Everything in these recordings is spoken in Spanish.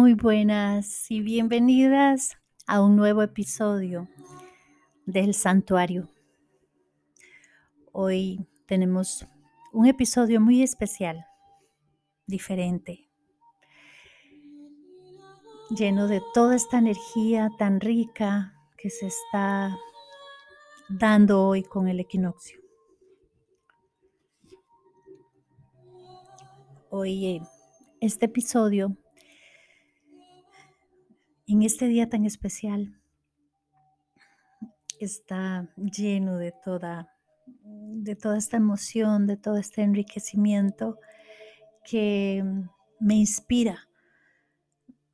Muy buenas y bienvenidas a un nuevo episodio del santuario. Hoy tenemos un episodio muy especial, diferente, lleno de toda esta energía tan rica que se está dando hoy con el equinoccio. Hoy eh, este episodio en este día tan especial está lleno de toda, de toda esta emoción, de todo este enriquecimiento que me inspira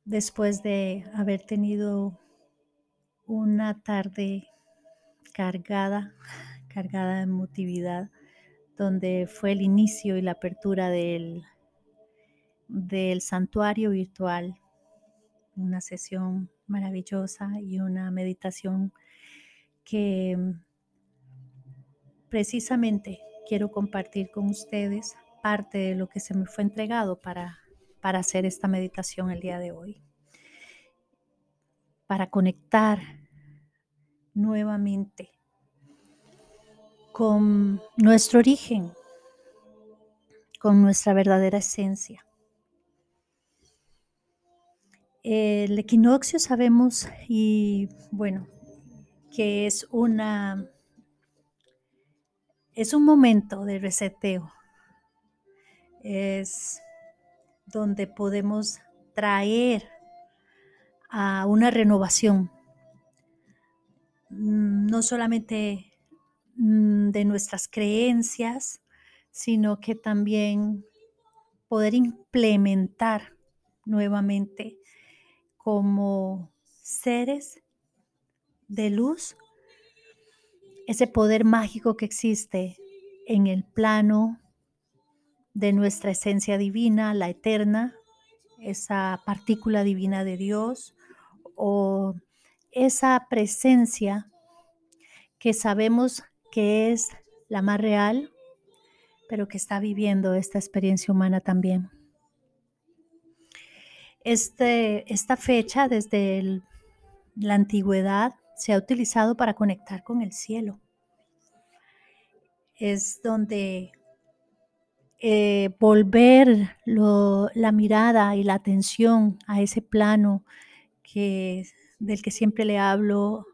después de haber tenido una tarde cargada, cargada de emotividad, donde fue el inicio y la apertura del, del santuario virtual una sesión maravillosa y una meditación que mm, precisamente quiero compartir con ustedes parte de lo que se me fue entregado para, para hacer esta meditación el día de hoy. Para conectar nuevamente con nuestro origen, con nuestra verdadera esencia. El equinoccio sabemos y bueno, que es una es un momento de reseteo. Es donde podemos traer a una renovación, mm, no solamente mm, de nuestras creencias, sino que también poder implementar nuevamente como seres de luz, ese poder mágico que existe en el plano de nuestra esencia divina, la eterna, esa partícula divina de Dios o esa presencia que sabemos que es la más real, pero que está viviendo esta experiencia humana también. Este, esta fecha desde la antigüedad se ha utilizado para conectar con el cielo. Es donde eh, volver la mirada y la atención a ese plano que, del que siempre le hablo,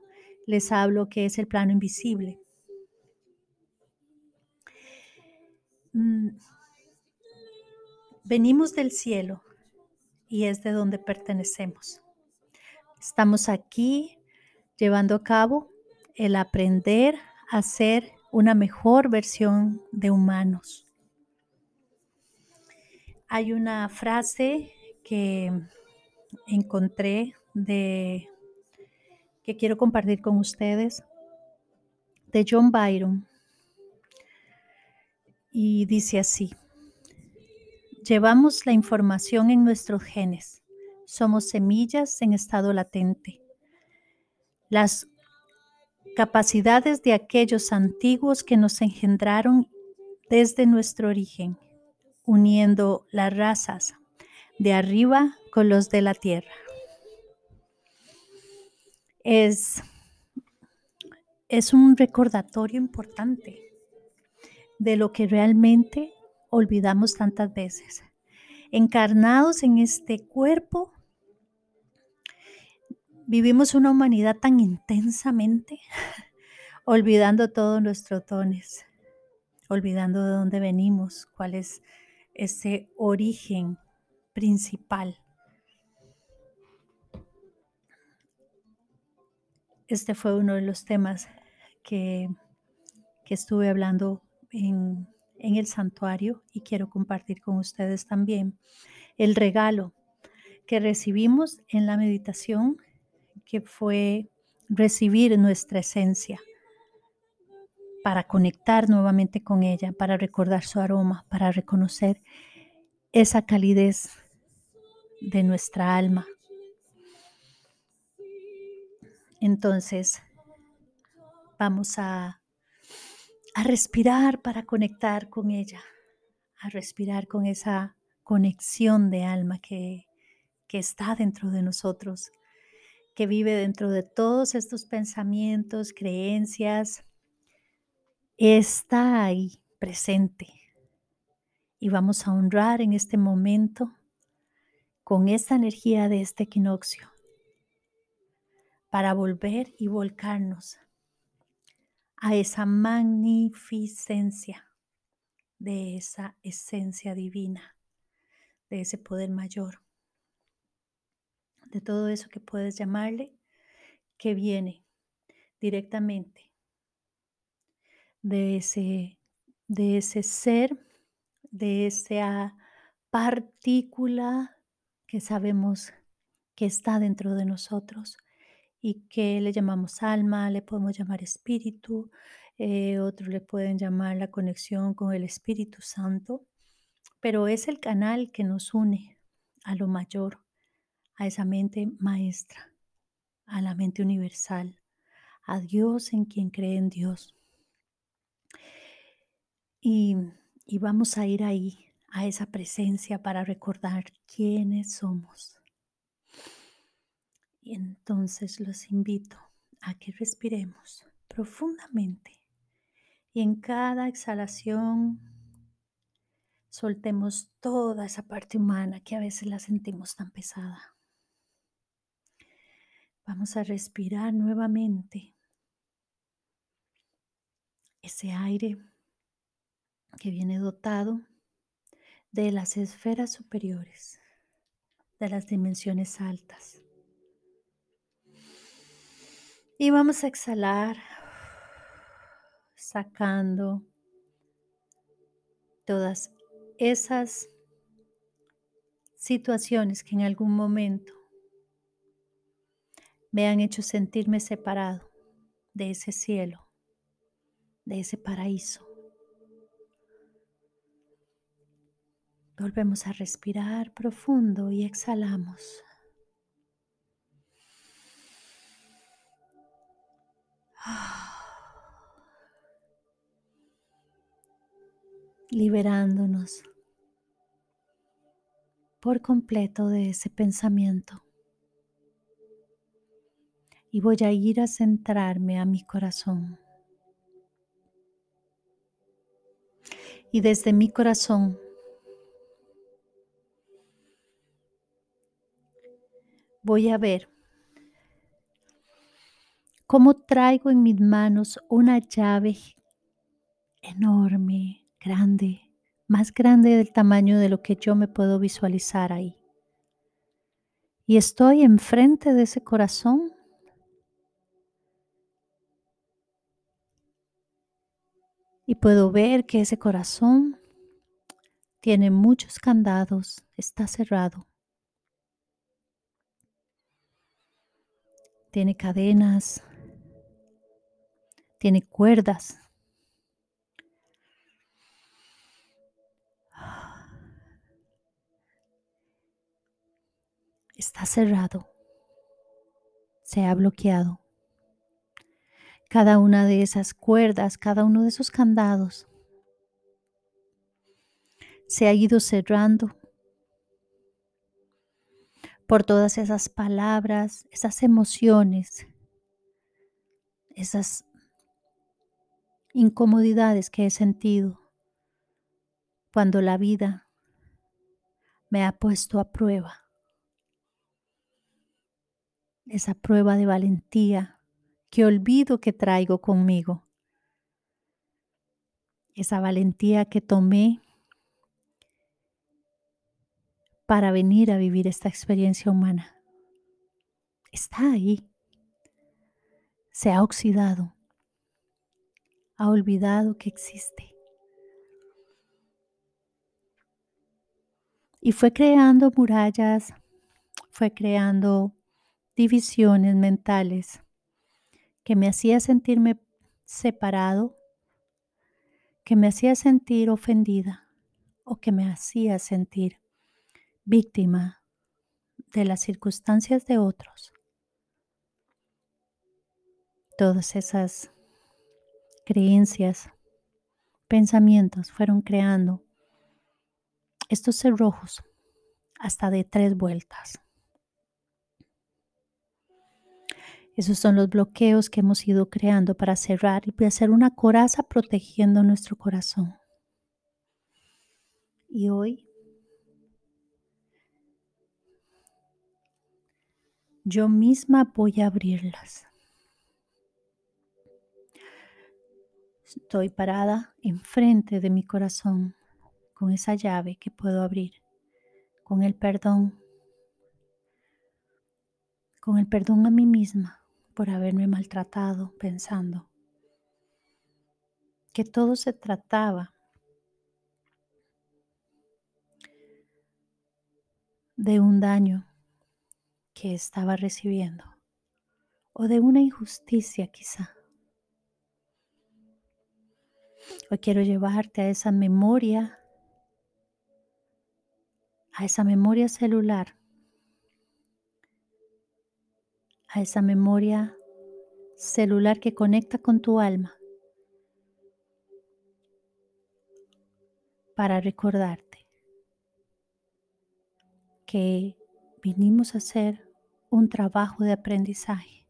les hablo, que es el plano invisible. Mm, venimos del cielo y es de donde pertenecemos. Estamos aquí llevando a cabo el aprender a ser una mejor versión de humanos. Hay una frase que encontré de que quiero compartir con ustedes de John Byron y dice así: Llevamos la información en nuestros genes. Somos semillas en estado latente. Las capacidades de aquellos antiguos que nos engendraron desde nuestro origen, uniendo las razas de arriba con los de la tierra. Es, es un recordatorio importante de lo que realmente olvidamos tantas veces. Encarnados en este cuerpo, vivimos una humanidad tan intensamente, olvidando todos nuestros dones, olvidando de dónde venimos, cuál es ese origen principal. Este fue uno de los temas que, que estuve hablando en, en el santuario y quiero compartir con ustedes también el regalo que recibimos en la meditación, que fue recibir nuestra esencia para conectar nuevamente con ella, para recordar su aroma, para reconocer esa calidez de nuestra alma. Entonces, vamos a a respirar para conectar con ella, a respirar con esa conexión de alma que, que está dentro de nosotros, que vive dentro de todos estos pensamientos, creencias, está ahí presente. Y vamos a honrar en este momento con esta energía de este equinoccio para volver y volcarnos a esa magnificencia de esa esencia divina, de ese poder mayor, de todo eso que puedes llamarle, que viene directamente de ese, de ese ser, de esa partícula que sabemos que está dentro de nosotros y que le llamamos alma, le podemos llamar espíritu, eh, otros le pueden llamar la conexión con el Espíritu Santo, pero es el canal que nos une a lo mayor, a esa mente maestra, a la mente universal, a Dios en quien cree en Dios. Y, y vamos a ir ahí, a esa presencia para recordar quiénes somos. Y entonces los invito a que respiremos profundamente y en cada exhalación soltemos toda esa parte humana que a veces la sentimos tan pesada. Vamos a respirar nuevamente ese aire que viene dotado de las esferas superiores, de las dimensiones altas. Y vamos a exhalar sacando todas esas situaciones que en algún momento me han hecho sentirme separado de ese cielo, de ese paraíso. Volvemos a respirar profundo y exhalamos. Liberándonos por completo de ese pensamiento. Y voy a ir a centrarme a mi corazón. Y desde mi corazón voy a ver cómo traigo en mis manos una llave enorme, grande, más grande del tamaño de lo que yo me puedo visualizar ahí. Y estoy enfrente de ese corazón. Y puedo ver que ese corazón tiene muchos candados, está cerrado. Tiene cadenas, tiene cuerdas. está cerrado, se ha bloqueado. Cada una de esas cuerdas, cada uno de esos candados se ha ido cerrando por todas esas palabras, esas emociones, esas incomodidades que he sentido cuando la vida me ha puesto a prueba esa prueba de valentía que olvido que traigo conmigo. Esa valentía que tomé para venir a vivir esta experiencia humana. Está ahí. Se ha oxidado. Ha olvidado que existe. Y fue creando murallas, fue creando divisiones mentales que me hacía sentirme separado, que me hacía sentir ofendida o que me hacía sentir víctima de las circunstancias de otros. Todas esas creencias, pensamientos fueron creando estos cerrojos hasta de tres vueltas. Esos son los bloqueos que hemos ido creando para cerrar y hacer una coraza protegiendo nuestro corazón. Y hoy yo misma voy a abrirlas. Estoy parada enfrente de mi corazón con esa llave que puedo abrir, con el perdón, con el perdón a mí misma por haberme maltratado pensando que todo se trataba de un daño que estaba recibiendo o de una injusticia quizá. Hoy quiero llevarte a esa memoria, a esa memoria celular, a esa memoria celular que conecta con tu alma para recordarte que vinimos a hacer un trabajo de aprendizaje.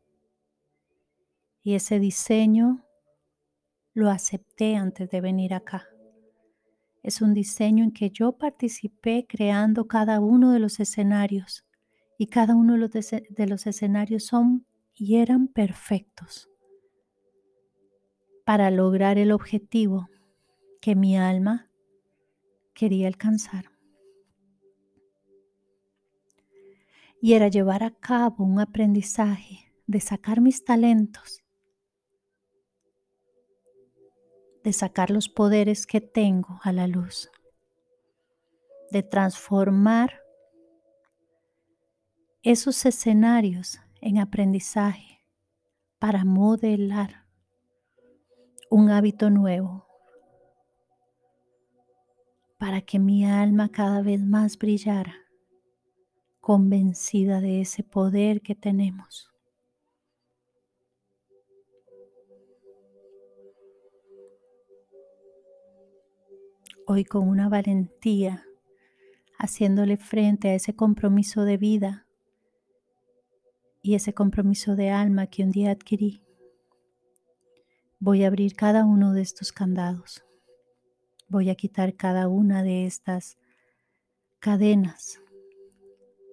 Y ese diseño lo acepté antes de venir acá. Es un diseño en que yo participé creando cada uno de los escenarios y cada uno de los, escenarios son y eran perfectos para lograr el objetivo que mi alma quería alcanzar. Y era llevar a cabo un aprendizaje de sacar mis talentos de sacar los poderes que tengo a la luz, de transformar esos escenarios en aprendizaje para modelar un hábito nuevo, para que mi alma cada vez más brillara, convencida de ese poder que tenemos. Hoy con una valentía, haciéndole frente a ese compromiso de vida y ese compromiso de alma que un día adquirí. Voy a abrir cada uno de estos candados. Voy a quitar cada una de estas cadenas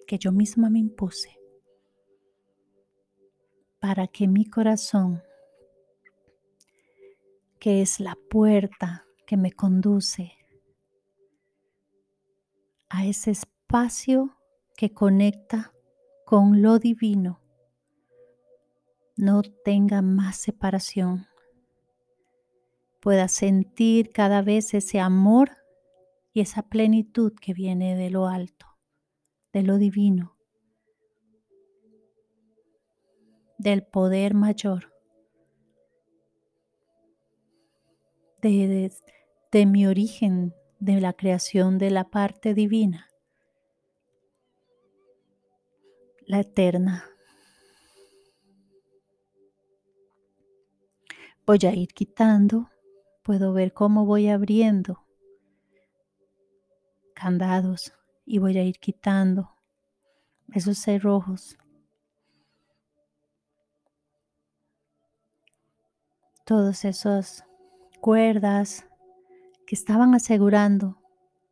que yo misma me impuse para que mi corazón, que es la puerta que me conduce a ese espacio que conecta con lo divino, no tenga más separación, pueda sentir cada vez ese amor y esa plenitud que viene de lo alto, de lo divino, del poder mayor, de, de mi origen de la creación de la parte divina, la eterna. Voy a ir quitando, puedo ver cómo voy abriendo candados y voy a ir quitando esos cerrojos. Todas esas cuerdas estaban asegurando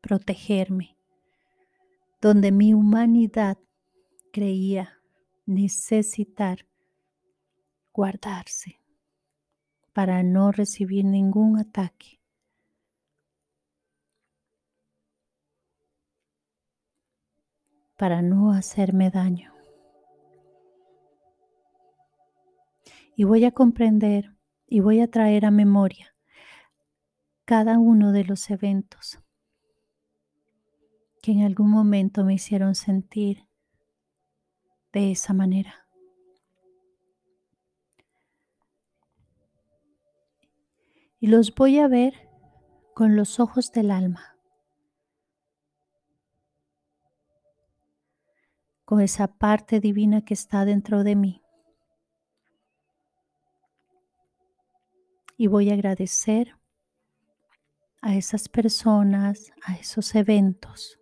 protegerme, donde mi humanidad creía necesitar guardarse para no recibir ningún ataque. para no hacerme daño. Y voy a comprender y voy a traer a memoria cada uno de los eventos que en algún momento me hicieron sentir de esa manera. Y los voy a ver con los ojos del alma, con esa parte divina que está dentro de mí. Y voy a agradecer a esas personas, a esos eventos,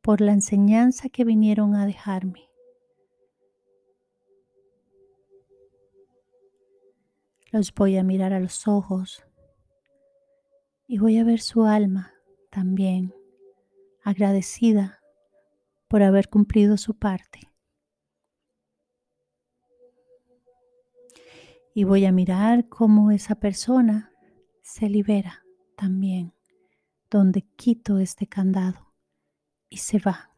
por la enseñanza que vinieron a dejarme. Los voy a mirar a los ojos y voy a ver su alma también agradecida por haber cumplido su parte. Y voy a mirar cómo esa persona se libera también, donde quito este candado y se va.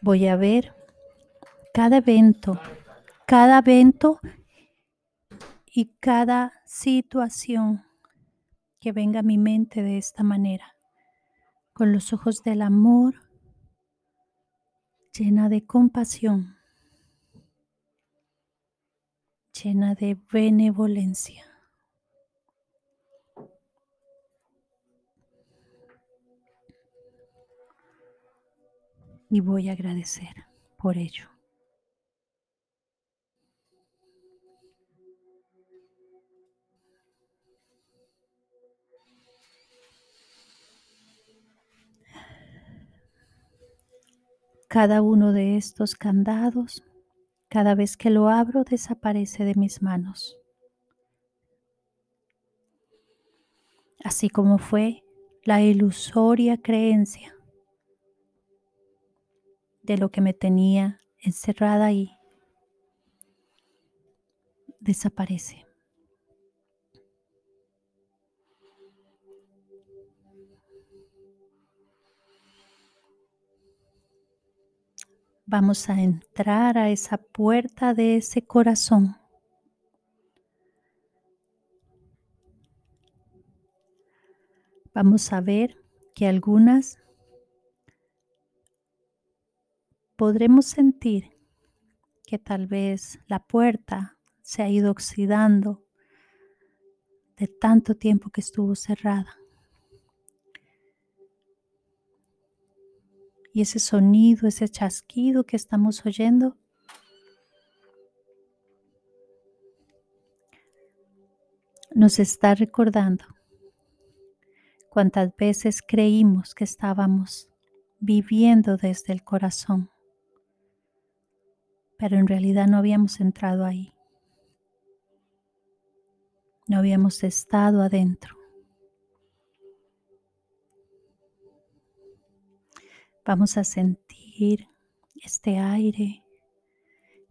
Voy a ver cada evento, cada evento y cada situación que venga a mi mente de esta manera, con los ojos del amor, llena de compasión, llena de benevolencia. Y voy a agradecer por ello. Cada uno de estos candados, cada vez que lo abro, desaparece de mis manos. Así como fue la ilusoria creencia de lo que me tenía encerrada ahí, desaparece. Vamos a entrar a esa puerta de ese corazón. Vamos a ver que algunas podremos sentir que tal vez la puerta se ha ido oxidando de tanto tiempo que estuvo cerrada. Y ese sonido, ese chasquido que estamos oyendo, nos está recordando cuántas veces creímos que estábamos viviendo desde el corazón, pero en realidad no habíamos entrado ahí, no habíamos estado adentro. Vamos a sentir este aire,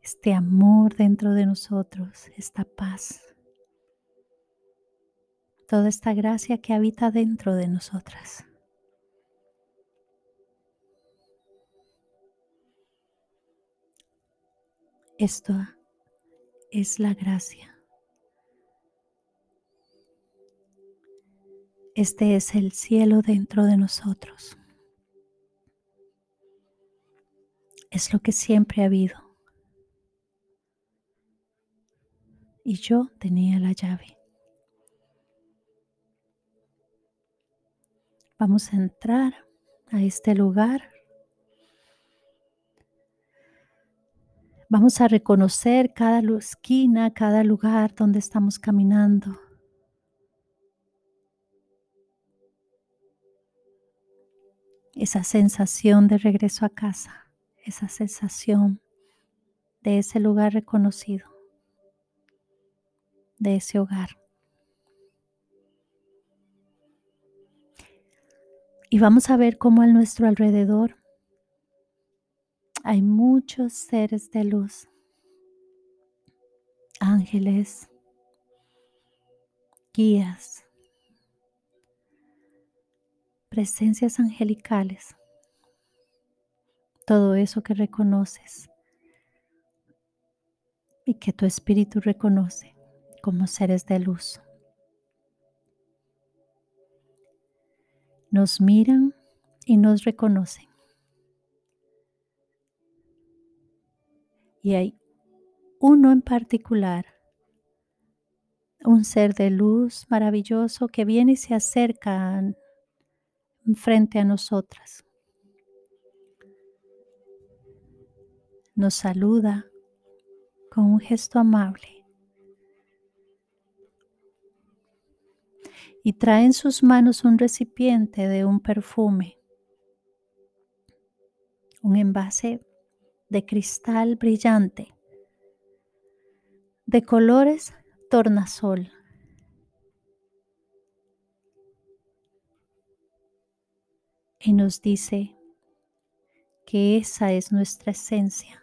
este amor dentro de nosotros, esta paz, toda esta gracia que habita dentro de nosotras. Esto es la gracia. Este es el cielo dentro de nosotros. Es lo que siempre ha habido. Y yo tenía la llave. Vamos a entrar a este lugar. Vamos a reconocer cada esquina, cada lugar donde estamos caminando. Esa sensación de regreso a casa esa sensación de ese lugar reconocido, de ese hogar. Y vamos a ver cómo a nuestro alrededor hay muchos seres de luz, ángeles, guías, presencias angelicales todo eso que reconoces y que tu espíritu reconoce como seres de luz. Nos miran y nos reconocen. Y hay uno en particular, un ser de luz maravilloso que viene y se acerca frente a nosotras. Nos saluda con un gesto amable y trae en sus manos un recipiente de un perfume, un envase de cristal brillante, de colores tornasol. Y nos dice que esa es nuestra esencia,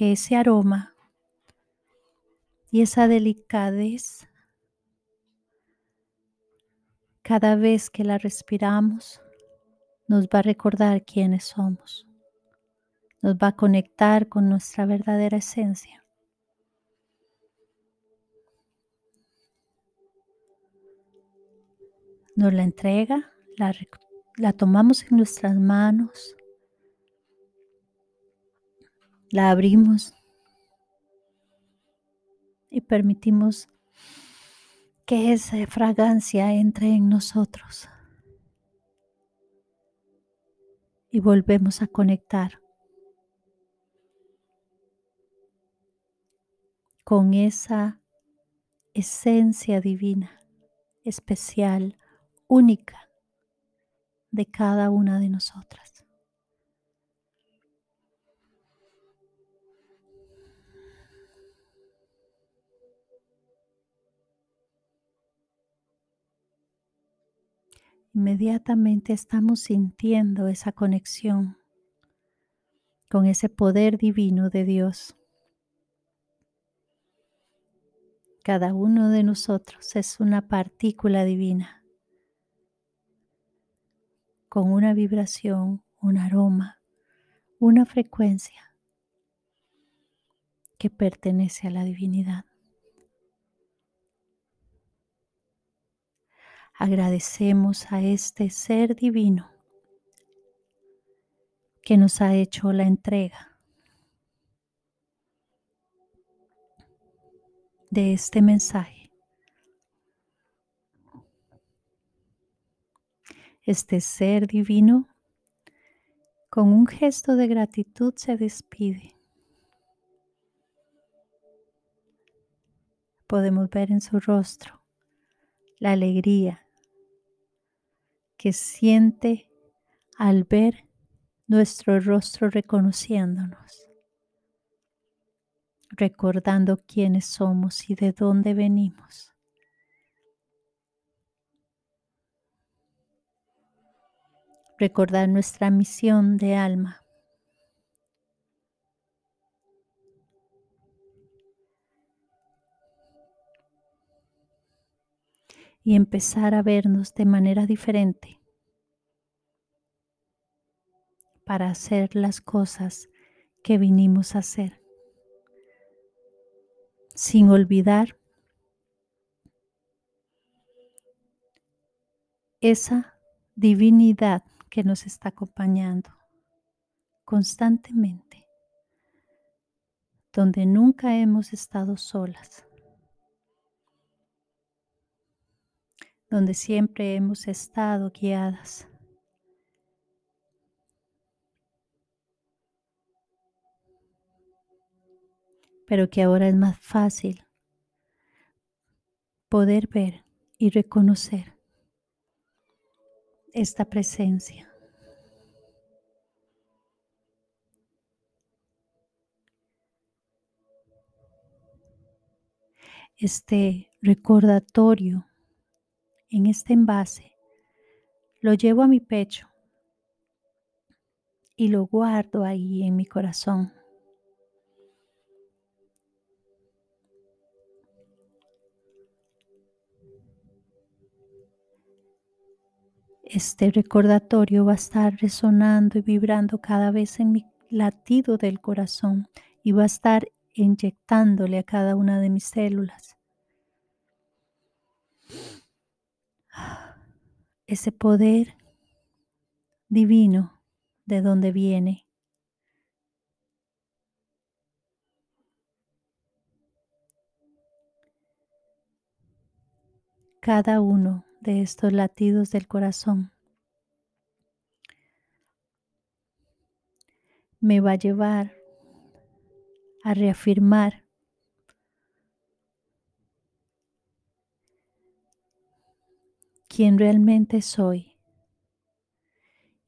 que ese aroma y esa delicadez, cada vez que la respiramos, nos va a recordar quiénes somos, nos va a conectar con nuestra verdadera esencia. Nos la entrega, la, la tomamos en nuestras manos, la abrimos y permitimos que esa fragancia entre en nosotros. Y volvemos a conectar con esa esencia divina, especial, única de cada una de nosotras. Inmediatamente estamos sintiendo esa conexión con ese poder divino de Dios. Cada uno de nosotros es una partícula divina con una vibración, un aroma, una frecuencia que pertenece a la divinidad. Agradecemos a este ser divino que nos ha hecho la entrega de este mensaje. Este ser divino con un gesto de gratitud se despide. Podemos ver en su rostro la alegría, que siente al ver nuestro rostro reconociéndonos, recordando quiénes somos y de dónde venimos. Recordar nuestra misión de alma. Y empezar a vernos de manera diferente para hacer las cosas que vinimos a hacer, sin olvidar esa divinidad que nos está acompañando constantemente, donde nunca hemos estado solas. Donde siempre hemos estado guiadas. pero que ahora es más fácil poder ver y reconocer esta presencia. Este recordatorio en este envase, lo llevo a mi pecho y lo guardo ahí en mi corazón. Este recordatorio va a estar resonando y vibrando cada vez en mi latido del corazón y va a estar inyectándole a cada una de mis células ese poder divino de donde viene. Cada uno de estos latidos del corazón me va a llevar a reafirmar quién realmente soy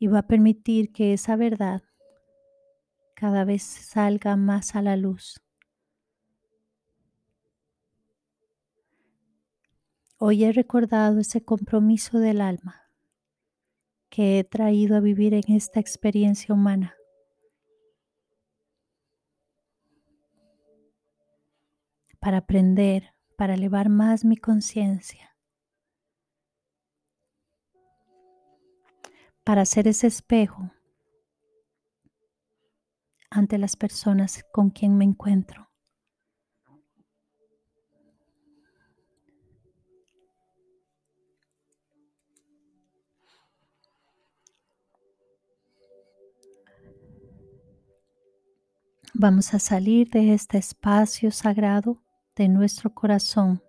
y va a permitir que esa verdad cada vez salga más a la luz. Hoy he recordado ese compromiso del alma que he traído a vivir en esta experiencia humana. Para aprender, para elevar más mi conciencia. Para ser ese espejo ante las personas con quien me encuentro. Vamos a salir de este espacio sagrado de nuestro corazón.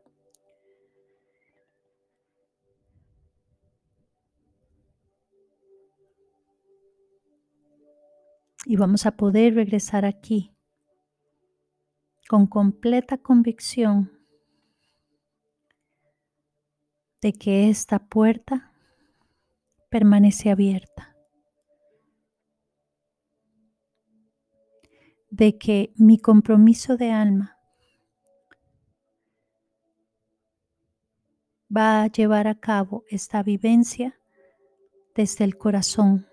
Y vamos a poder regresar aquí con completa convicción de que esta puerta permanece abierta. de que mi compromiso de alma va a llevar a cabo esta vivencia desde el corazón,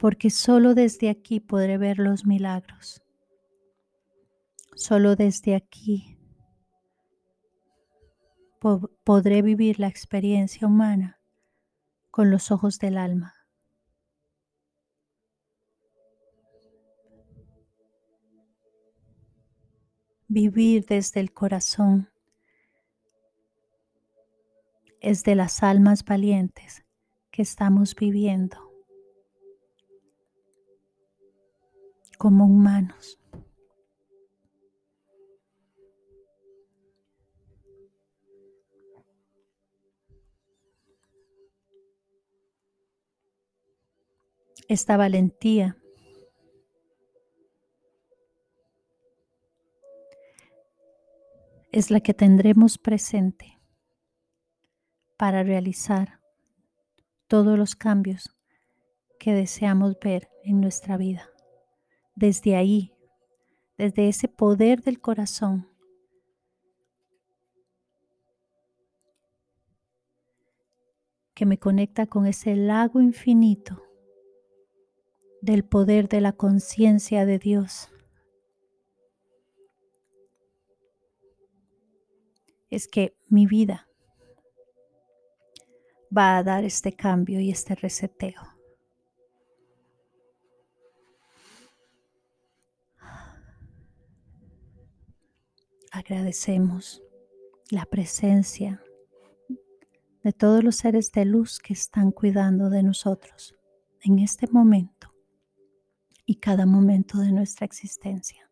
porque solo desde aquí podré ver los milagros, solo desde aquí podré vivir la experiencia humana con los ojos del alma. vivir desde el corazón. Es de las almas valientes que estamos viviendo como humanos. Esta valentía es la que tendremos presente para realizar todos los cambios que deseamos ver en nuestra vida. Desde ahí, desde ese poder del corazón, que me conecta con ese lago infinito del poder de la conciencia de Dios. es que mi vida va a dar este cambio y este reseteo. Agradecemos la presencia de todos los seres de luz que están cuidando de nosotros en este momento y cada momento de nuestra existencia.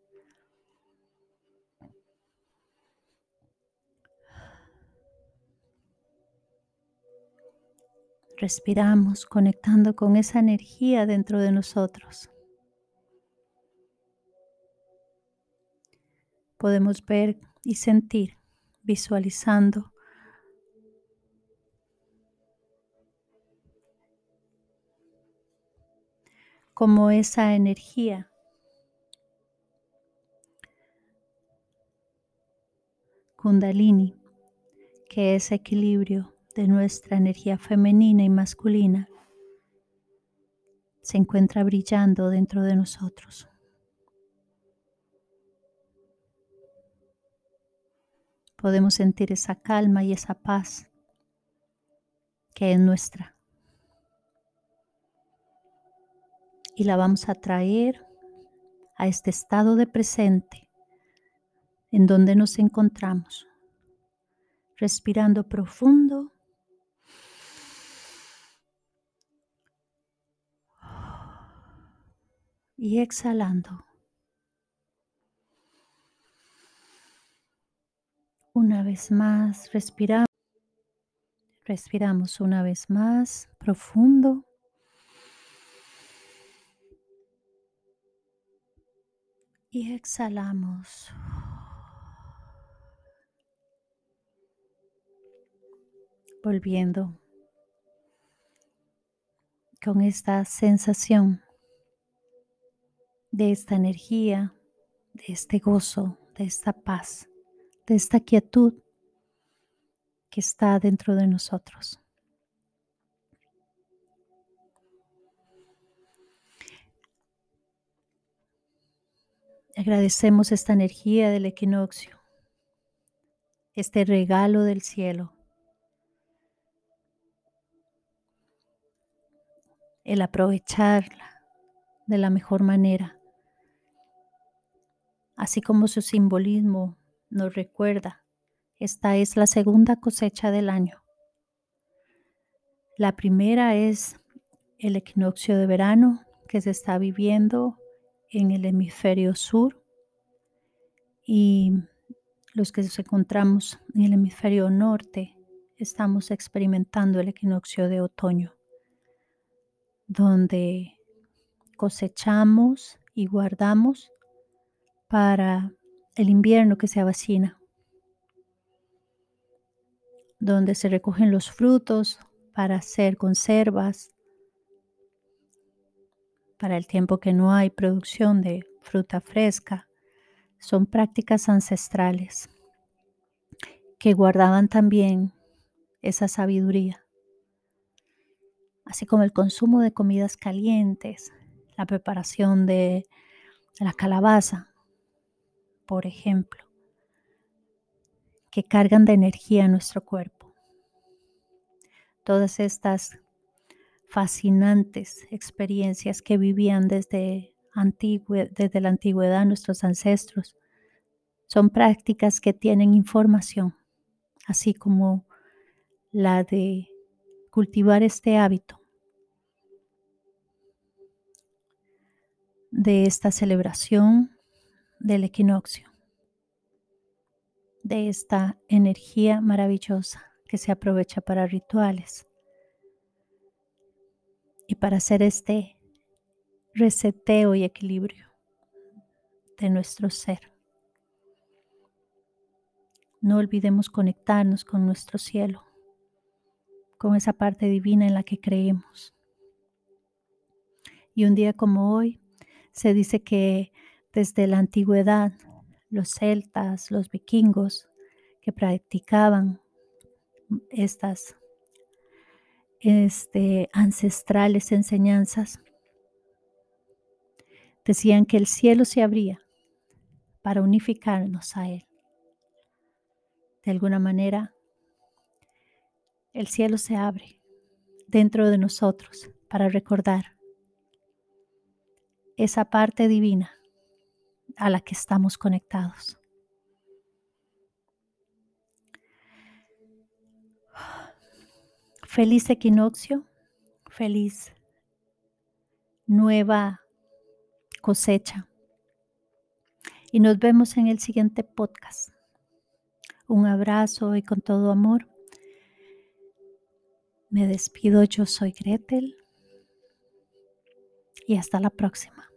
Respiramos conectando con esa energía dentro de nosotros. Podemos ver y sentir, visualizando como esa energía kundalini, que es equilibrio de nuestra energía femenina y masculina se encuentra brillando dentro de nosotros. Podemos sentir esa calma y esa paz que es nuestra. Y la vamos a traer a este estado de presente en donde nos encontramos, respirando profundo y exhalando. Una vez más, respiramos. Respiramos una vez más, profundo. Y exhalamos. Volviendo con esta sensación de esta energía, de este gozo, de esta paz, de esta quietud que está dentro de nosotros. Agradecemos esta energía del equinoccio, este regalo del cielo, el aprovecharla de la mejor manera, así como su simbolismo nos recuerda, esta es la segunda cosecha del año. La primera es el equinoccio de verano que se está viviendo en el hemisferio sur y los que nos encontramos en el hemisferio norte estamos experimentando el equinoccio de otoño, donde cosechamos y guardamos para el invierno que se avecina, donde se recogen los frutos para hacer conservas, para el tiempo que no hay producción de fruta fresca, son prácticas ancestrales que guardaban también esa sabiduría, así como el consumo de comidas calientes, la preparación de la calabaza, por ejemplo, que cargan de energía nuestro cuerpo. Todas estas fascinantes experiencias que vivían desde, desde la antigüedad nuestros ancestros. Son prácticas que tienen información, así como la de cultivar este hábito de esta celebración del equinoccio, de esta energía maravillosa que se aprovecha para rituales y para hacer este reseteo y equilibrio de nuestro ser. No olvidemos conectarnos con nuestro cielo, con esa parte divina en la que creemos. Y un día como hoy se dice que desde la antigüedad los celtas, los vikingos que practicaban estas este, ancestrales enseñanzas, decían que el cielo se abría para unificarnos a Él. De alguna manera, el cielo se abre dentro de nosotros para recordar esa parte divina a la que estamos conectados. Feliz equinoccio, feliz nueva cosecha. Y nos vemos en el siguiente podcast. Un abrazo y con todo amor. Me despido, yo soy Gretel. Y hasta la próxima.